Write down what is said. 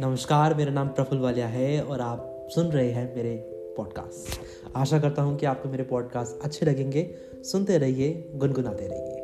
नमस्कार, मेरा नाम प्रफुल वालिया है और आप सुन रहे हैं मेरे पॉडकास्ट आशा करता हूँ कि आपको मेरे पॉडकास्ट अच्छे लगेंगे। सुनते रहिए, गुनगुनाते रहिए।